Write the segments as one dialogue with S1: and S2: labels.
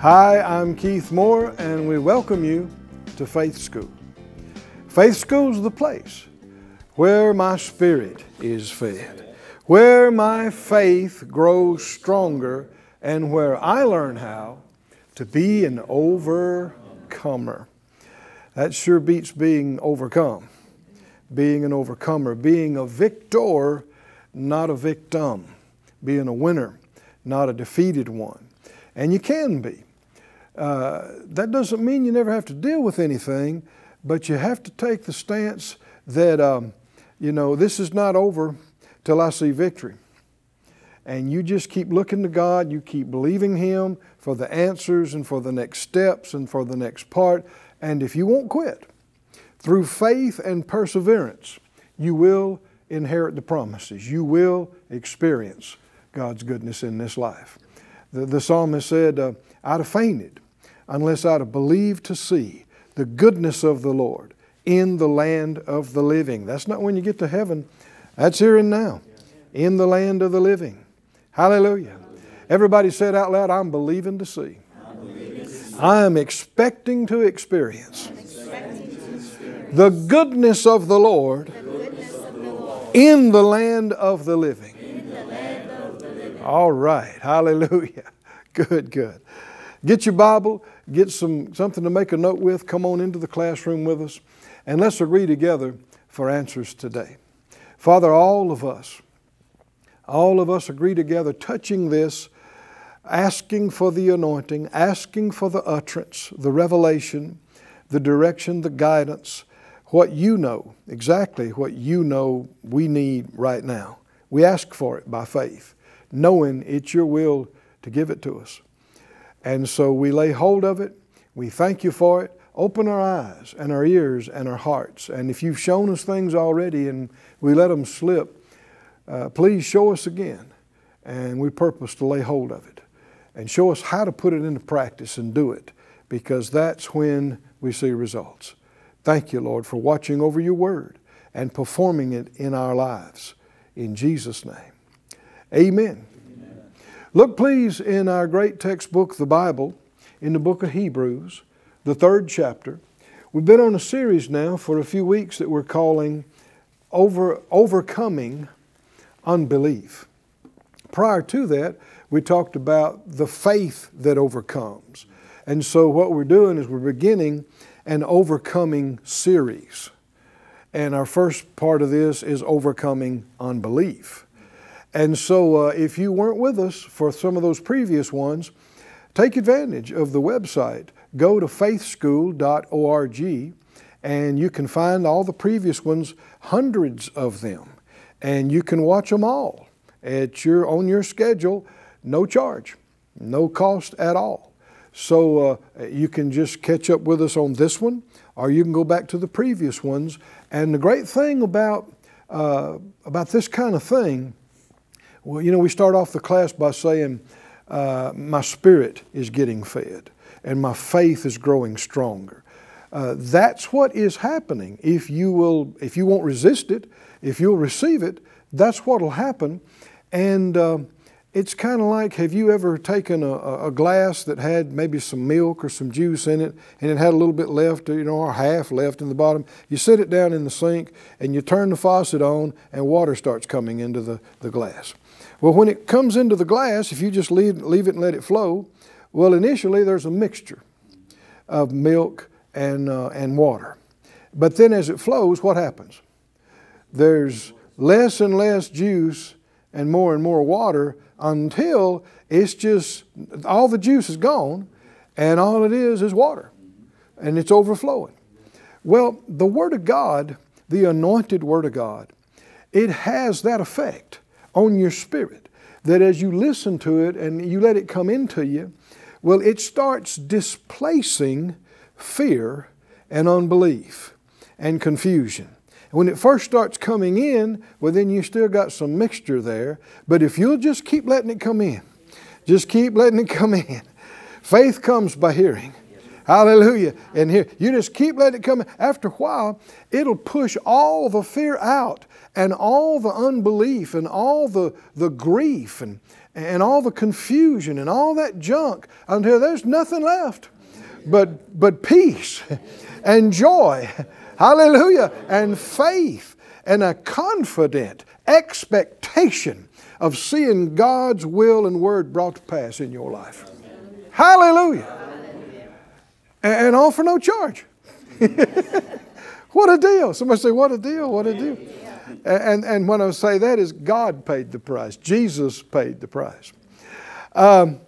S1: Hi, I'm Keith Moore, and we welcome you to Faith School. Faith School is the place where my spirit is fed, where my faith grows stronger, and where I learn how to be an overcomer. That sure beats being overcome. Being an overcomer, being a victor, not a victim, being a winner, not a defeated one. And you can be. Uh, that doesn't mean you never have to deal with anything, but you have to take the stance that, um, you know, this is not over till I see victory. And you just keep looking to God, you keep believing Him for the answers and for the next steps and for the next part. And if you won't quit, through faith and perseverance, you will inherit the promises. You will experience God's goodness in this life. The, the psalmist said, uh, I'd have fainted unless I'd have believed to see the goodness of the Lord in the land of the living. That's not when you get to heaven, that's here and now, in the land of the living. Hallelujah. Everybody said out loud, I'm believing to see. I am expecting to experience the goodness of the Lord in the land of the living. All right. Hallelujah. Good, good. Get your Bible, get some something to make a note with, come on into the classroom with us, and let's agree together for answers today. Father, all of us, all of us agree together, touching this, asking for the anointing, asking for the utterance, the revelation, the direction, the guidance, what you know, exactly what you know we need right now. We ask for it by faith, knowing it's your will to give it to us. And so we lay hold of it. We thank you for it. Open our eyes and our ears and our hearts. And if you've shown us things already and we let them slip, uh, please show us again. And we purpose to lay hold of it and show us how to put it into practice and do it because that's when we see results. Thank you, Lord, for watching over your word and performing it in our lives. In Jesus' name. Amen. Look, please, in our great textbook, the Bible, in the book of Hebrews, the third chapter. We've been on a series now for a few weeks that we're calling Over, Overcoming Unbelief. Prior to that, we talked about the faith that overcomes. And so, what we're doing is we're beginning an overcoming series. And our first part of this is overcoming unbelief. And so, uh, if you weren't with us for some of those previous ones, take advantage of the website. Go to faithschool.org and you can find all the previous ones, hundreds of them, and you can watch them all at your on your schedule, no charge, no cost at all. So uh, you can just catch up with us on this one, or you can go back to the previous ones. And the great thing about uh, about this kind of thing well, you know, we start off the class by saying, uh, My spirit is getting fed and my faith is growing stronger. Uh, that's what is happening. If you will, if you won't resist it, if you'll receive it, that's what will happen. And uh, it's kind of like have you ever taken a, a, glass that had maybe some milk or some juice in it and it had a little bit left, you know, or half left in the bottom? You set it down in the sink and you turn the faucet on and water starts coming into the, the glass. Well, when it comes into the glass, if you just leave, leave it and let it flow, well, initially there's a mixture of milk and, uh, and water. But then as it flows, what happens? There's less and less juice and more and more water until it's just all the juice is gone and all it is is water and it's overflowing. Well, the Word of God, the anointed Word of God, it has that effect on your spirit. That as you listen to it and you let it come into you, Well, it starts displacing fear and unbelief and confusion. When it first starts coming in, well, then you still got some mixture there. But if you'll just keep letting it come in, just keep letting it come in. Faith comes by hearing. Hallelujah. And here, you just keep letting it come. After a while, it'll push all the fear out and all the unbelief and all the, the grief and, and all the confusion and all that junk until there's nothing left but, but peace and joy. Hallelujah. And faith and a confident expectation of seeing God's will and word brought to pass in your life. Hallelujah. And all for no charge. what a deal. Somebody say, What a deal, what a deal. And, and when I say that is God paid the price. Jesus paid the price. Um,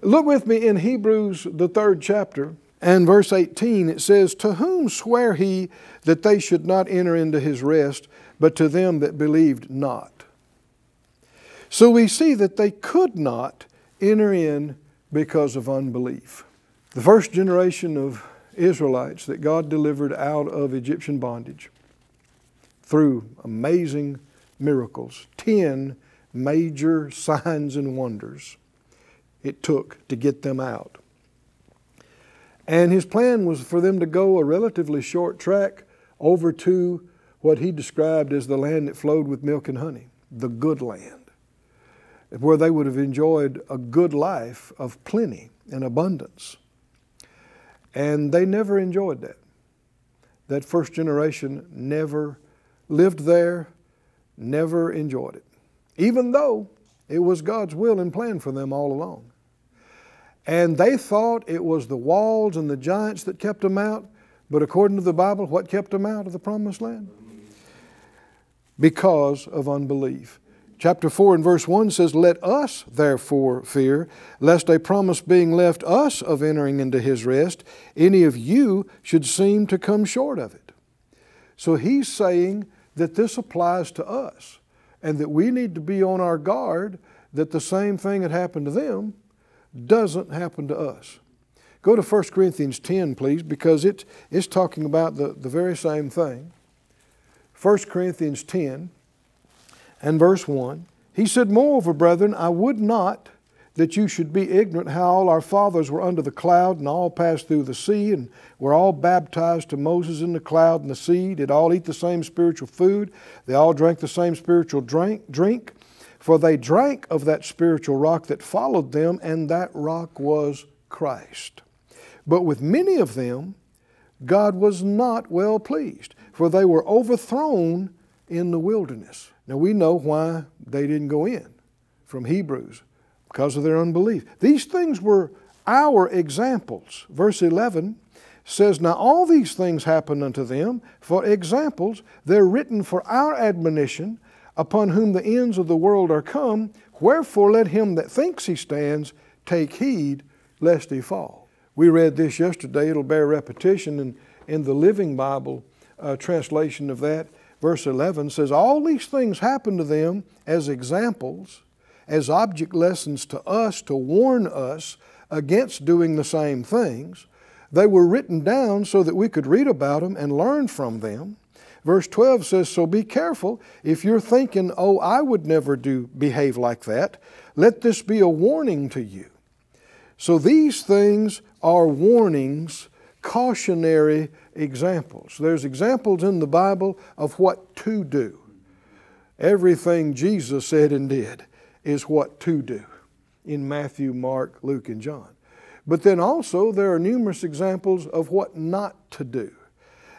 S1: look with me in Hebrews, the third chapter, and verse 18. It says, To whom sware he that they should not enter into his rest, but to them that believed not? So we see that they could not enter in because of unbelief. The first generation of Israelites that God delivered out of Egyptian bondage through amazing miracles, 10 major signs and wonders it took to get them out. And his plan was for them to go a relatively short track over to what he described as the land that flowed with milk and honey, the good land, where they would have enjoyed a good life of plenty and abundance. And they never enjoyed that. That first generation never lived there, never enjoyed it, even though it was God's will and plan for them all along. And they thought it was the walls and the giants that kept them out, but according to the Bible, what kept them out of the promised land? Because of unbelief. Chapter 4 and verse 1 says, Let us therefore fear, lest a promise being left us of entering into his rest, any of you should seem to come short of it. So he's saying, that this applies to us and that we need to be on our guard that the same thing that happened to them doesn't happen to us. Go to 1 Corinthians 10, please, because it, it's talking about the, the very same thing. 1 Corinthians 10 and verse 1. He said, Moreover, brethren, I would not that you should be ignorant how all our fathers were under the cloud and all passed through the sea and were all baptized to Moses in the cloud and the sea, did all eat the same spiritual food, they all drank the same spiritual drink, drink, for they drank of that spiritual rock that followed them, and that rock was Christ. But with many of them, God was not well pleased, for they were overthrown in the wilderness. Now we know why they didn't go in from Hebrews because of their unbelief. These things were our examples. Verse 11 says, Now all these things happened unto them for examples. They're written for our admonition, upon whom the ends of the world are come. Wherefore let him that thinks he stands take heed lest he fall. We read this yesterday. It'll bear repetition. And in the Living Bible uh, translation of that, verse 11 says, All these things happen to them as examples as object lessons to us to warn us against doing the same things. They were written down so that we could read about them and learn from them. Verse 12 says, So be careful. If you're thinking, oh, I would never do behave like that, let this be a warning to you. So these things are warnings, cautionary examples. There's examples in the Bible of what to do. Everything Jesus said and did is what to do in Matthew, Mark, Luke, and John. But then also, there are numerous examples of what not to do.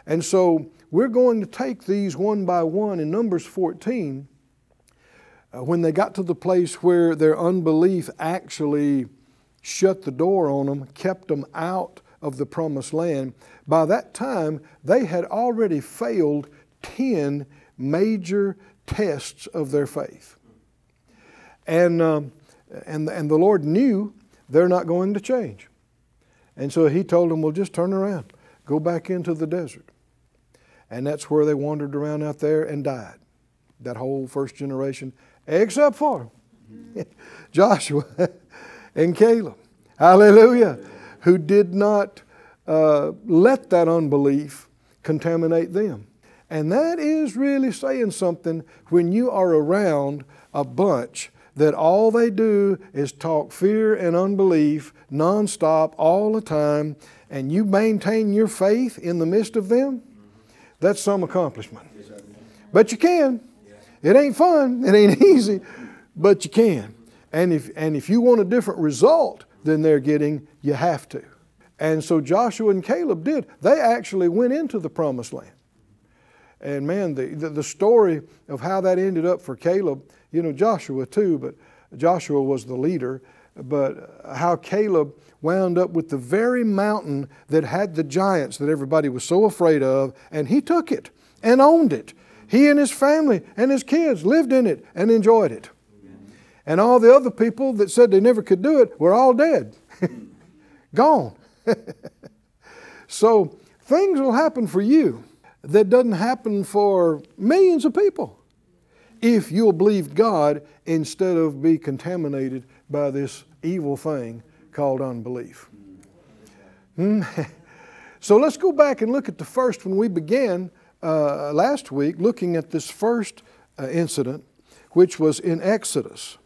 S1: And so, we're going to take these one by one. In Numbers 14, uh, when they got to the place where their unbelief actually shut the door on them, kept them out of the promised land, by that time they had already failed 10 major tests of their faith. And, um, and, and the Lord knew they're not going to change. And so he told them, well, just turn around, go back into the desert. And that's where they wandered around out there and died. That whole first generation, except for Joshua and Caleb. Hallelujah. Who did not uh, let that unbelief contaminate them. And that is really saying something when you are around a bunch that all they do is talk fear and unbelief nonstop all the time, and you maintain your faith in the midst of them, that's some accomplishment. But you can. It ain't fun, it ain't easy, but you can. And if, and if you want a different result than they're getting, you have to. And so Joshua and Caleb did. They actually went into the promised land. And man, the, the, the, story of how that ended up for Caleb, you know, Joshua too, but Joshua was the leader, but how Caleb wound up with the very mountain that had the giants that everybody was so afraid of, and he took it and owned it. He and his family and his kids lived in it and enjoyed it. And all the other people that said they never could do it were all dead, gone. so things will happen for you that doesn't happen for millions of people if you'll believe God instead of be contaminated by this evil thing called unbelief. Hmm. so let's go back and look at the first when we began uh, last week, looking at this first uh, incident, which was in Exodus.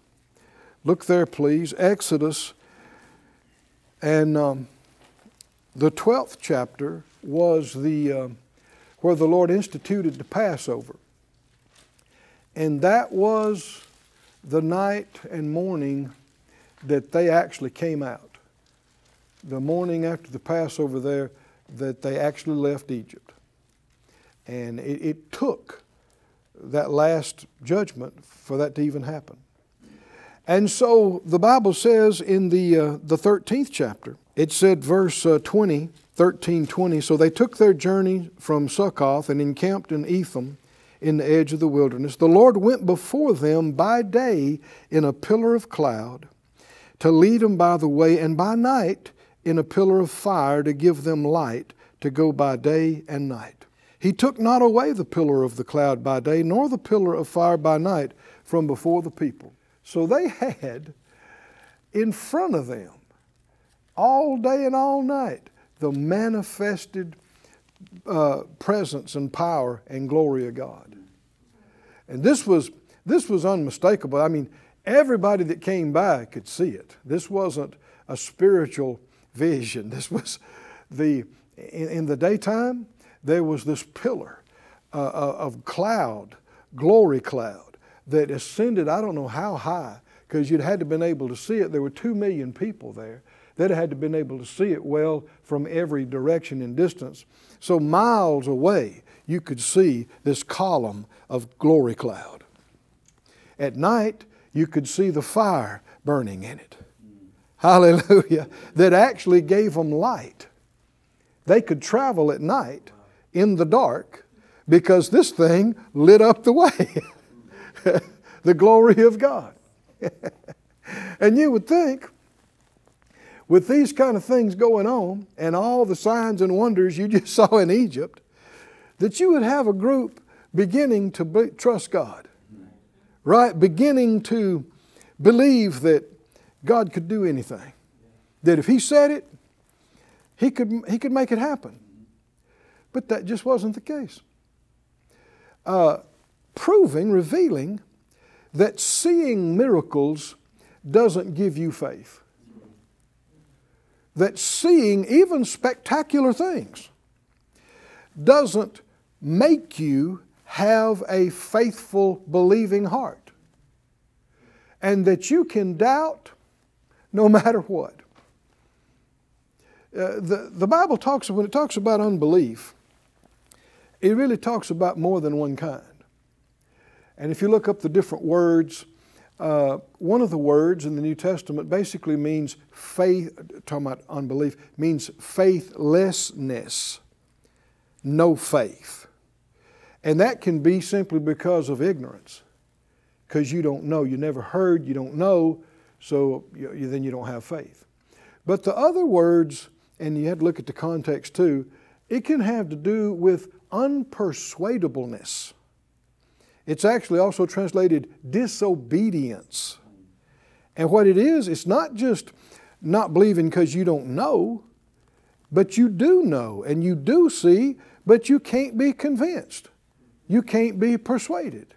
S1: Look there, please. Exodus. And um, the 12th chapter was the, uh, where the Lord instituted the Passover. And that was the night and morning that they actually came out. The morning after the Passover there, that they actually left Egypt. And it, it took that last judgment for that to even happen. And so the Bible says in the, uh, the 13th chapter, it said, verse uh, 20, 13, 20, so they took their journey from Succoth and encamped in Etham in the edge of the wilderness. The Lord went before them by day in a pillar of cloud to lead them by the way, and by night in a pillar of fire to give them light to go by day and night. He took not away the pillar of the cloud by day, nor the pillar of fire by night from before the people. So they had in front of them all day and all night the manifested uh, presence and power and glory of God. And this was, this was unmistakable. I mean, everybody that came by could see it. This wasn't a spiritual vision. This was the, in, in the daytime, there was this pillar uh, uh of cloud, glory cloud that ascended, I don't know how high, because you'd had to been able to see it. There were two million people there. They'd had to been able to see it well from every direction and distance. So miles away, you could see this column of glory cloud. At night, you could see the fire burning in it. Hallelujah. That actually gave them light. They could travel at night in the dark because this thing lit up the way. the glory of God. and you would think, with these kind of things going on and all the signs and wonders you just saw in Egypt, that you would have a group beginning to be, trust God, right? Beginning to believe that God could do anything. That if He said it, He could, he could make it happen. But that just wasn't the case. Uh, proving, revealing that seeing miracles doesn't give you faith. That seeing even spectacular things doesn't make you have a faithful, believing heart. And that you can doubt no matter what. Uh, the, the Bible talks, when it talks about unbelief, it really talks about more than one kind. And if you look up the different words, uh, one of the words in the New Testament basically means faith, talking about unbelief, means faithlessness, no faith. And that can be simply because of ignorance, because you don't know. You never heard, you don't know, so you, you, then you don't have faith. But the other words, and you have to look at the context too, it can have to do with unpersuadableness. It's actually also translated disobedience. And what it is, it's not just not believing because you don't know, but you do know and you do see, but you can't be convinced. You can't be persuaded.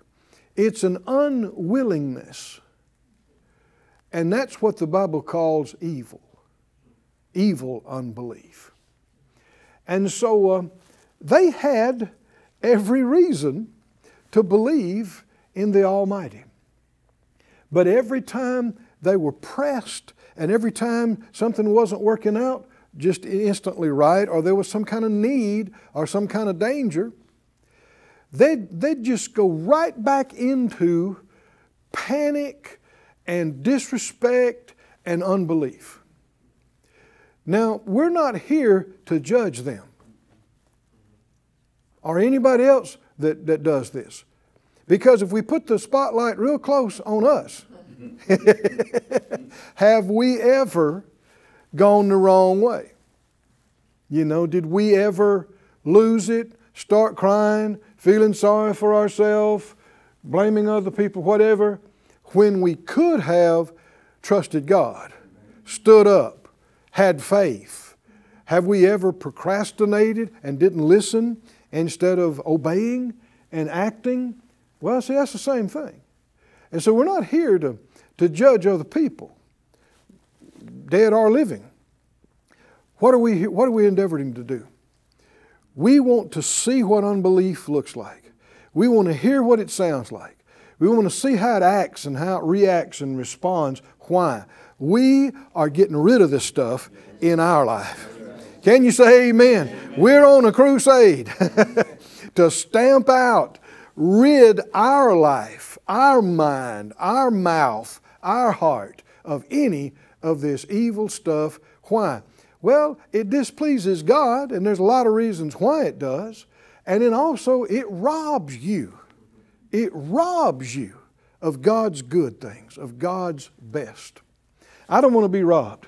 S1: It's an unwillingness. And that's what the Bible calls evil evil unbelief. And so uh, they had every reason to believe in the Almighty. But every time they were pressed and every time something wasn't working out just instantly right, or there was some kind of need or some kind of danger, they'd, they'd just go right back into panic and disrespect and unbelief. Now, we're not here to judge them or anybody else that, that does this. Because if we put the spotlight real close on us, have we ever gone the wrong way? You know, did we ever lose it, start crying, feeling sorry for ourselves, blaming other people, whatever, when we could have trusted God, stood up, had faith? Have we ever procrastinated and didn't listen instead of obeying and acting? Well, see, that's the same thing. And so we're not here to, to judge other people, dead or living. What are, we, what are we endeavoring to do? We want to see what unbelief looks like. We want to hear what it sounds like. We want to see how it acts and how it reacts and responds. Why? We are getting rid of this stuff in our life. Can you say amen? amen. We're on a crusade to stamp out, rid our life, our mind, our mouth, our heart of any of this evil stuff. Why? Well, it displeases God, and there's a lot of reasons why it does. And then also, it robs you. It robs you of God's good things, of God's best. I don't want to be robbed.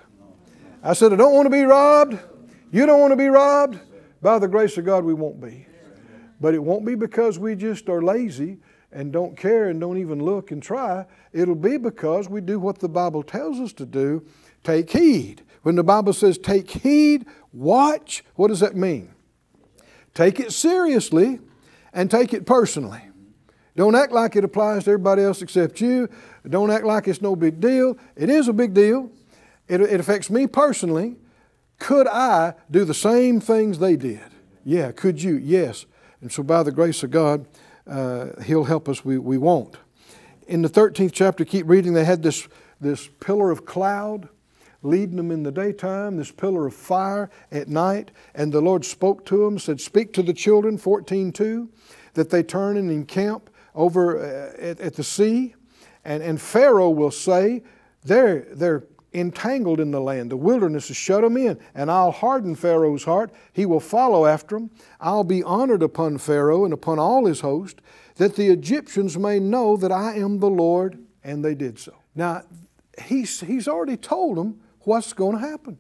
S1: I said, I don't want to be robbed. You don't want to be robbed? By the grace of God, we won't be. But it won't be because we just are lazy and don't care and don't even look and try. It'll be because we do what the Bible tells us to do take heed. When the Bible says take heed, watch, what does that mean? Take it seriously and take it personally. Don't act like it applies to everybody else except you. Don't act like it's no big deal. It is a big deal. It, it affects me personally. Could I do the same things they did? Yeah, could you? Yes. And so, by the grace of God, uh, He'll help us. We, we won't. In the 13th chapter, keep reading, they had this, this pillar of cloud leading them in the daytime, this pillar of fire at night. And the Lord spoke to them, said, Speak to the children, 14.2, that they turn and encamp over uh, at, at the sea. And, and Pharaoh will say, they're, they're entangled in the land. The wilderness has shut them in, and I'll harden Pharaoh's heart. He will follow after them. I'll be honored upon Pharaoh and upon all his host, that the Egyptians may know that I am the Lord. And they did so. Now, he's, he's already told them what's going to happen.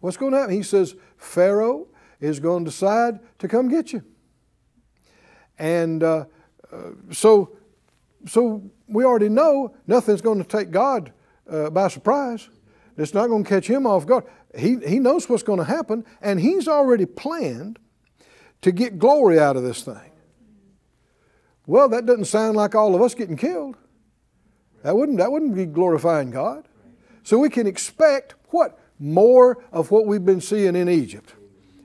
S1: What's going to happen? He says, Pharaoh is going to decide to come get you. And uh, uh, so, so we already know nothing's going to take God uh, by surprise. It's not going to catch him off guard. He, he knows what's going to happen, and he's already planned to get glory out of this thing. Well, that doesn't sound like all of us getting killed. That wouldn't, that wouldn't be glorifying God. So we can expect what? More of what we've been seeing in Egypt.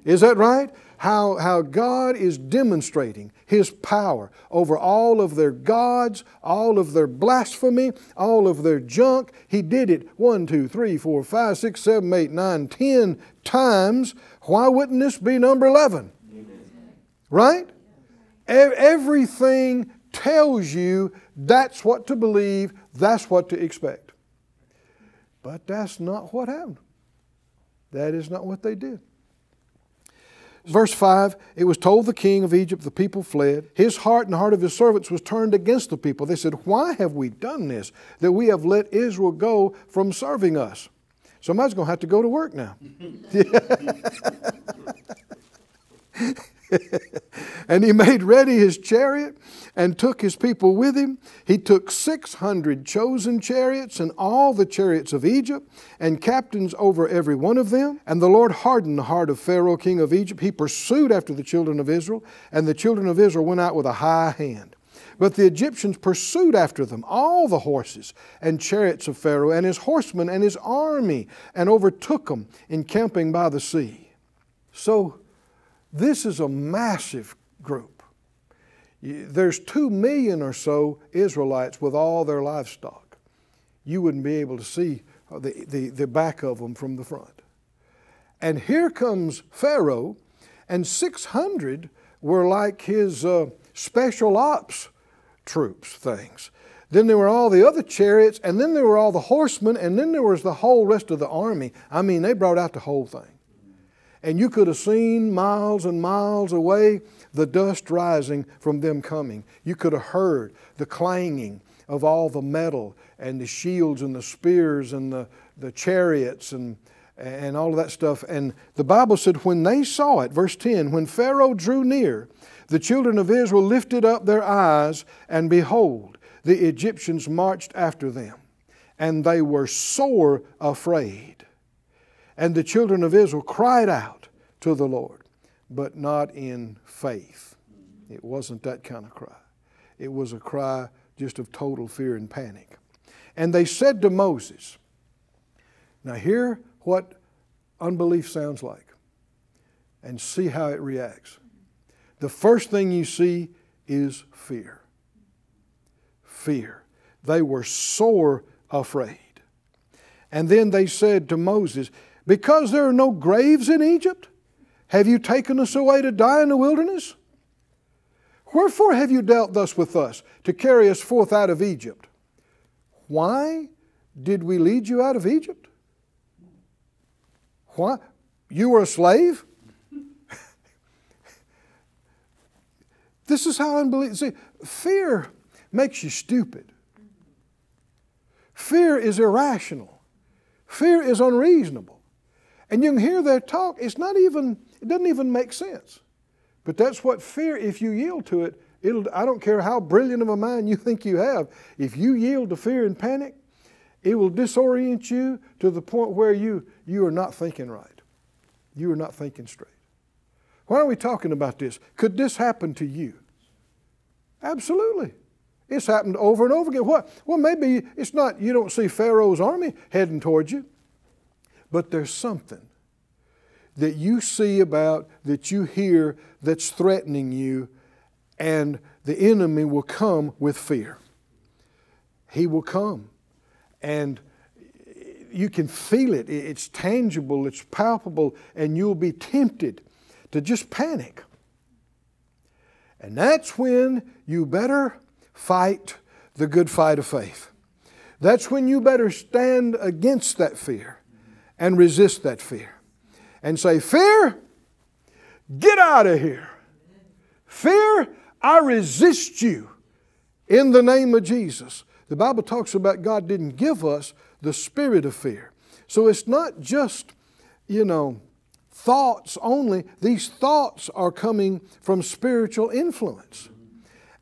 S1: Is that right? How, how God is demonstrating His power over all of their gods, all of their blasphemy, all of their junk. He did it one, two, three, four, five, six, seven, eight, nine, ten times. Why wouldn't this be number 11? Right? Everything tells you that's what to believe, that's what to expect. But that's not what happened. That is not what they did. Verse 5 It was told the king of Egypt, the people fled. His heart and the heart of his servants was turned against the people. They said, Why have we done this, that we have let Israel go from serving us? Somebody's going to have to go to work now. And he made ready his chariot and took his people with him. He took 600 chosen chariots and all the chariots of Egypt and captains over every one of them. And the Lord hardened the heart of Pharaoh, king of Egypt. He pursued after the children of Israel, and the children of Israel went out with a high hand. But the Egyptians pursued after them all the horses and chariots of Pharaoh and his horsemen and his army and overtook them encamping by the sea. So, this is a massive group. There's two million or so Israelites with all their livestock. You wouldn't be able to see the, the, the back of them from the front. And here comes Pharaoh, and 600 were like his uh, special ops troops things. Then there were all the other chariots, and then there were all the horsemen, and then there was the whole rest of the army. I mean, they brought out the whole thing. And you could have seen miles and miles away the dust rising from them coming. You could have heard the clanging of all the metal and the shields and the spears and the, the chariots and, and all of that stuff. And the Bible said, when they saw it, verse 10, when Pharaoh drew near, the children of Israel lifted up their eyes, and behold, the Egyptians marched after them, and they were sore afraid. And the children of Israel cried out to the Lord, but not in faith. It wasn't that kind of cry. It was a cry just of total fear and panic. And they said to Moses, Now, hear what unbelief sounds like and see how it reacts the first thing you see is fear. Fear. They were sore afraid. And then they said to Moses, Because there are no graves in Egypt, have you taken us away to die in the wilderness? Wherefore have you dealt thus with us, to carry us forth out of Egypt? Why did we lead you out of Egypt? Why? You were a slave? This is how unbelief. See, fear makes you stupid. Fear is irrational. Fear is unreasonable. And you can hear their talk, it's not even, it doesn't even make sense. But that's what fear, if you yield to it, it'll, I don't care how brilliant of a mind you think you have, if you yield to fear and panic, it will disorient you to the point where you, you are not thinking right. You are not thinking straight. Why are we talking about this? Could this happen to you? Absolutely. It's happened over and over again. What? Well, maybe it's not, you don't see Pharaoh's army heading towards you, but there's something that you see about, that you hear, that's threatening you, and the enemy will come with fear. He will come. And you can feel it. It's tangible, it's palpable, and you'll be tempted to just panic. And that's when you better fight the good fight of faith. That's when you better stand against that fear and resist that fear and say, Fear, get out of here. Fear, I resist you in the name of Jesus. The Bible talks about God didn't give us the spirit of fear. So it's not just, you know, thoughts only. These thoughts are coming from spiritual influence.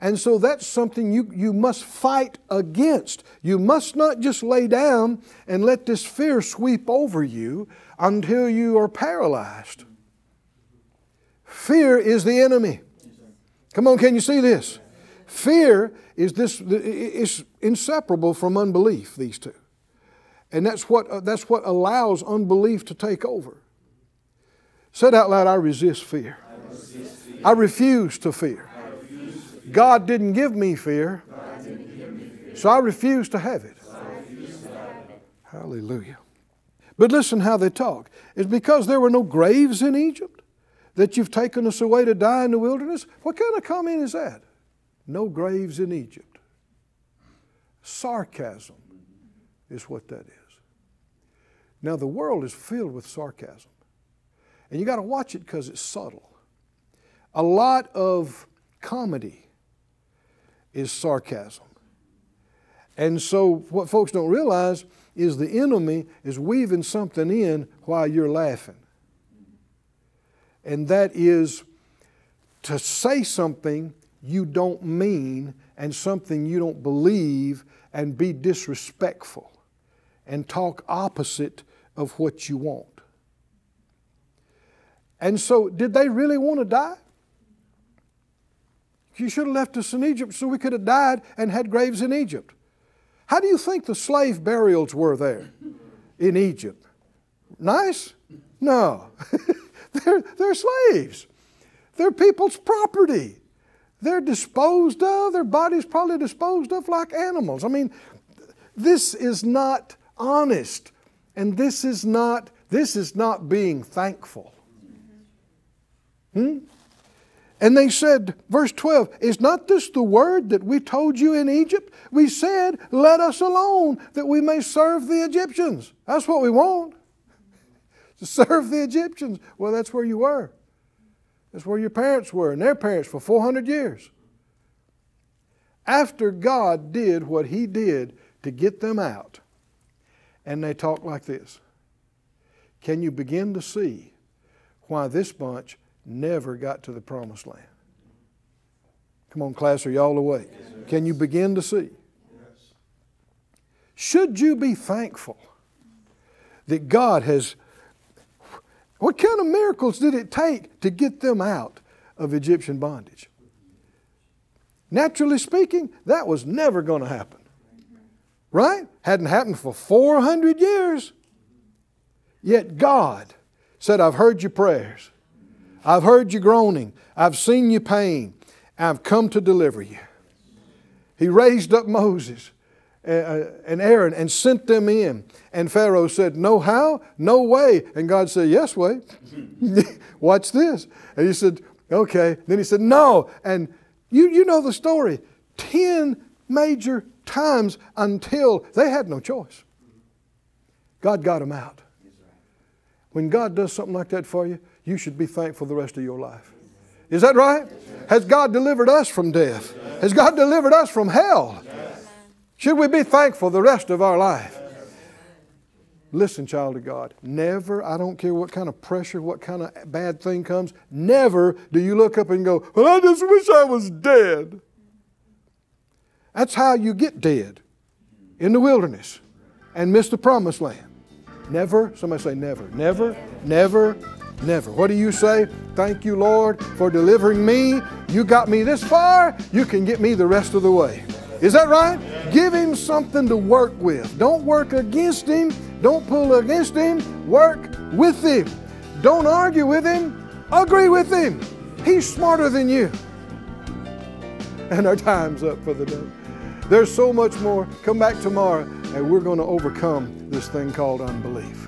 S1: And so that's something you, you must fight against. You must not just lay down and let this fear sweep over you until you are paralyzed. Fear is the enemy. Come on, can you see this? Fear is this is inseparable from unbelief, these two. And that's what, uh, that's what allows unbelief to take over. Said out loud, I resist fear. I, resist fear. I refuse to fear. God didn't give me fear, so I refuse to have it. Hallelujah. But listen how they talk. It's because there were no graves in Egypt that you've taken us away to die in the wilderness? What kind of comment is that? No graves in Egypt. Sarcasm is what that is. Now, the world is filled with sarcasm. And you got to watch it because it's subtle. A lot of comedy is sarcasm. And so, what folks don't realize is the enemy is weaving something in while you're laughing. And that is to say something you don't mean and something you don't believe and be disrespectful and talk opposite of what you want. And so, did they really want to die? You should have left us in Egypt so we could have died and had graves in Egypt. How do you think the slave burials were there in Egypt? Nice? No. they're, they're slaves. They're people's property. They're disposed of, their bodies probably disposed of like animals. I mean, this is not honest. And this is not this is not being thankful. Hmm? And they said, verse 12, Is not this the word that we told you in Egypt? We said, Let us alone that we may serve the Egyptians. That's what we want. To serve the Egyptians. Well, that's where you were. That's where your parents were and their parents for 400 years. After God did what He did to get them out, and they talk like this Can you begin to see why this bunch never got to the promised land? Come on, class, are y'all awake? Yes, Can you begin to see? Yes. Should you be thankful that God has what kind of miracles did it take to get them out of Egyptian bondage? Naturally speaking, that was never going to happen. Right? Hadn't happened for 400 years. Yet God said, I've heard your prayers. I've heard you groaning. I've seen your pain. I've come to deliver you. He raised up Moses uh, and Aaron and sent them in. And Pharaoh said, No how? No way. And God said, Yes, way. Watch this. And he said, Okay. Then he said, No. And you, you know the story. Ten major times until they had no choice. God got them out. When God does something like that for you, you should be thankful the rest of your life. Is that right? Has God delivered us from death? Has God delivered us from hell? Should we be thankful the rest of our life? Listen, child of God, never, I don't care what kind of pressure, what kind of bad thing comes, never do you look up and go, Well, I just wish I was dead. That's how you get dead in the wilderness and miss the promised land. Never, somebody say never, never, never, never. What do you say? Thank you, Lord, for delivering me. You got me this far, you can get me the rest of the way. Is that right? Give him something to work with. Don't work against him. Don't pull against him. Work with him. Don't argue with him. Agree with him. He's smarter than you. And our time's up for the day. There's so much more. Come back tomorrow and we're going to overcome this thing called unbelief.